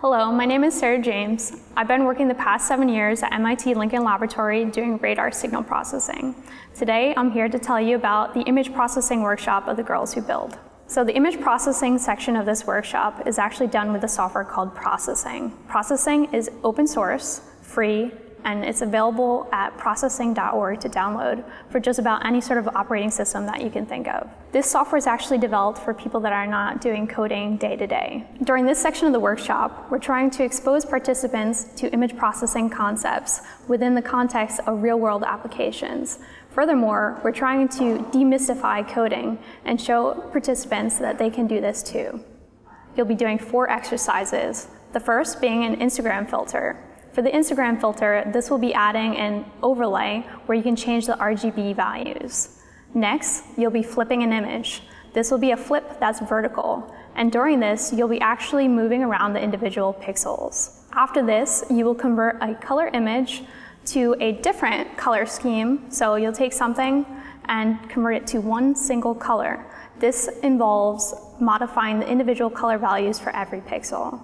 Hello, my name is Sara James. I've been working the past seven years at MIT Lincoln Laboratory doing radar signal processing. Today, I'm here to tell you about the image processing workshop of the Girls Who Build. So the image processing section of this workshop is actually done with a software called Processing. Processing is open source, free, and it's available at processing.org to download for just about any sort of operating system that you can think of. This software is actually developed for people that are not doing coding day to day. During this section of the workshop, we're trying to expose participants to image processing concepts within the context of real world applications. Furthermore, we're trying to demystify coding and show participants that they can do this too. You'll be doing four exercises, the first being an Instagram filter. For the Instagram filter, this will be adding an overlay where you can change the RGB values. Next, you'll be flipping an image. This will be a flip that's vertical, and during this, you'll be actually moving around the individual pixels. After this, you will convert a color image to a different color scheme. So you'll take something and convert it to one single color. This involves modifying the individual color values for every pixel.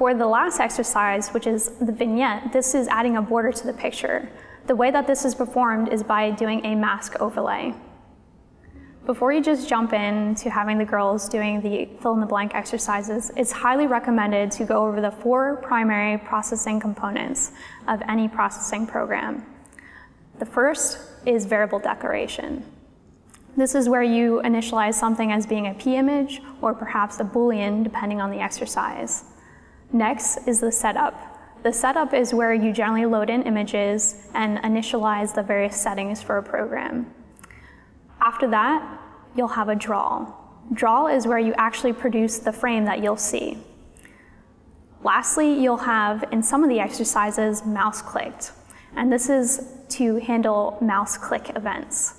For the last exercise, which is the vignette, this is adding a border to the picture. The way that this is performed is by doing a mask overlay. Before you just jump in to having the girls doing the fill in the blank exercises, it's highly recommended to go over the four primary processing components of any processing program. The first is variable declaration. This is where you initialize something as being a PImage or perhaps a boolean depending on the exercise. Next is the setup. The setup is where you generally load in images and initialize the various settings for a program. After that, you'll have a draw. Draw is where you actually produce the frame that you'll see. Lastly, you'll have, in some of the exercises, mouse clicked. And this is to handle mouse click events.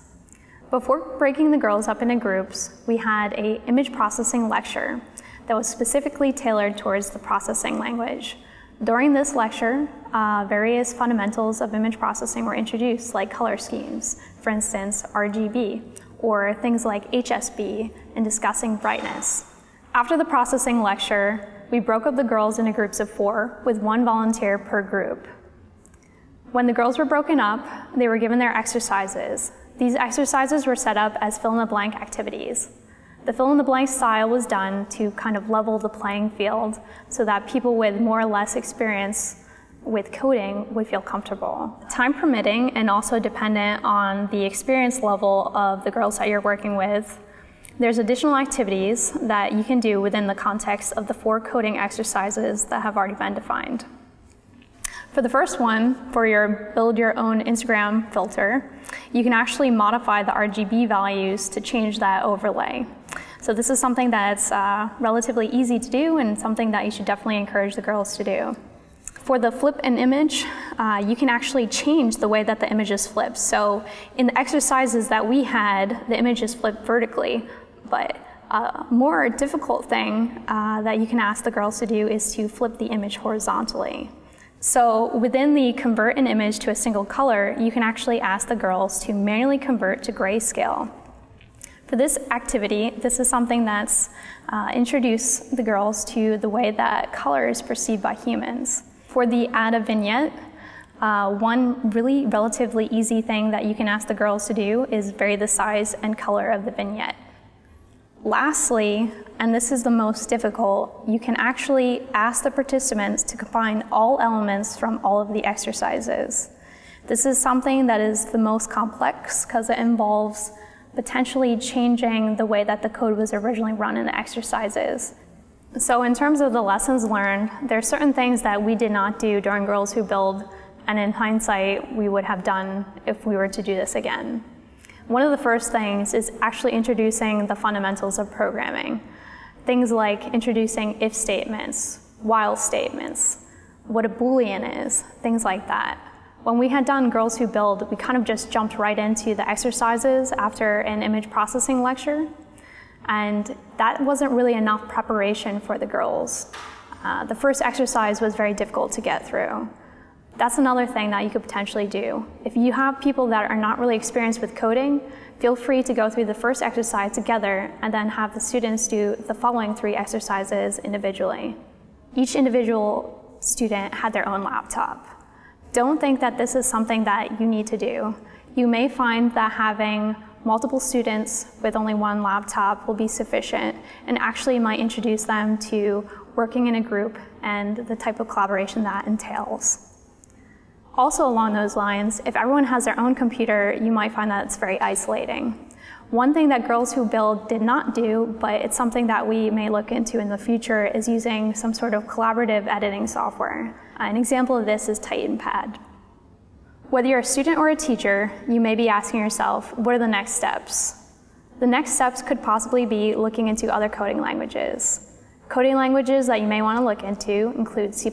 Before breaking the girls up into groups, we had a image processing lecture that was specifically tailored towards the processing language. During this lecture, uh, various fundamentals of image processing were introduced, like color schemes, for instance, RGB, or things like HSB and discussing brightness. After the processing lecture, we broke up the girls into groups of four, with one volunteer per group. When the girls were broken up, they were given their exercises. These exercises were set up as fill in the blank activities. The fill in the blank style was done to kind of level the playing field so that people with more or less experience with coding would feel comfortable. Time permitting and also dependent on the experience level of the girls that you're working with, there's additional activities that you can do within the context of the four coding exercises that have already been defined. For the first one, for your build your own Instagram filter, you can actually modify the RGB values to change that overlay. So this is something that's uh, relatively easy to do and something that you should definitely encourage the girls to do. For the flip an image, uh, you can actually change the way that the image is flipped. So in the exercises that we had, the image is flipped vertically, but a more difficult thing uh, that you can ask the girls to do is to flip the image horizontally. So within the convert an image to a single color, you can actually ask the girls to manually convert to grayscale. For this activity, this is something that's uh, introduced the girls to the way that color is perceived by humans. For the add a vignette, uh, one really relatively easy thing that you can ask the girls to do is vary the size and color of the vignette. Lastly, and this is the most difficult, you can actually ask the participants to combine all elements from all of the exercises. This is something that is the most complex because it involves potentially changing the way that the code was originally run in the exercises. So in terms of the lessons learned, there are certain things that we did not do during Girls Who Build, and in hindsight, we would have done if we were to do this again. One of the first things is actually introducing the fundamentals of programming. Things like introducing if statements, while statements, what a Boolean is, things like that. When we had done Girls Who Build, we kind of just jumped right into the exercises after an image processing lecture. And that wasn't really enough preparation for the girls. Uh, the first exercise was very difficult to get through. That's another thing that you could potentially do. If you have people that are not really experienced with coding, feel free to go through the first exercise together and then have the students do the following three exercises individually. each individual student had their own laptop. Don't think that this is something that you need to do. You may find that having multiple students with only one laptop will be sufficient and actually might introduce them to working in a group and the type of collaboration that entails. Also along those lines, if everyone has their own computer, you might find that it's very isolating. One thing that Girls Who Build did not do, but it's something that we may look into in the future, is using some sort of collaborative editing software. Uh, an example of this is TitanPad. Whether you're a student or a teacher, you may be asking yourself, what are the next steps? The next steps could possibly be looking into other coding languages. Coding languages that you may want to look into include C++,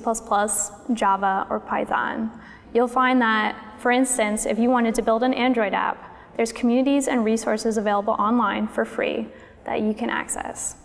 Java, or Python. You'll find that, for instance, if you wanted to build an Android app, there's communities and resources available online for free that you can access.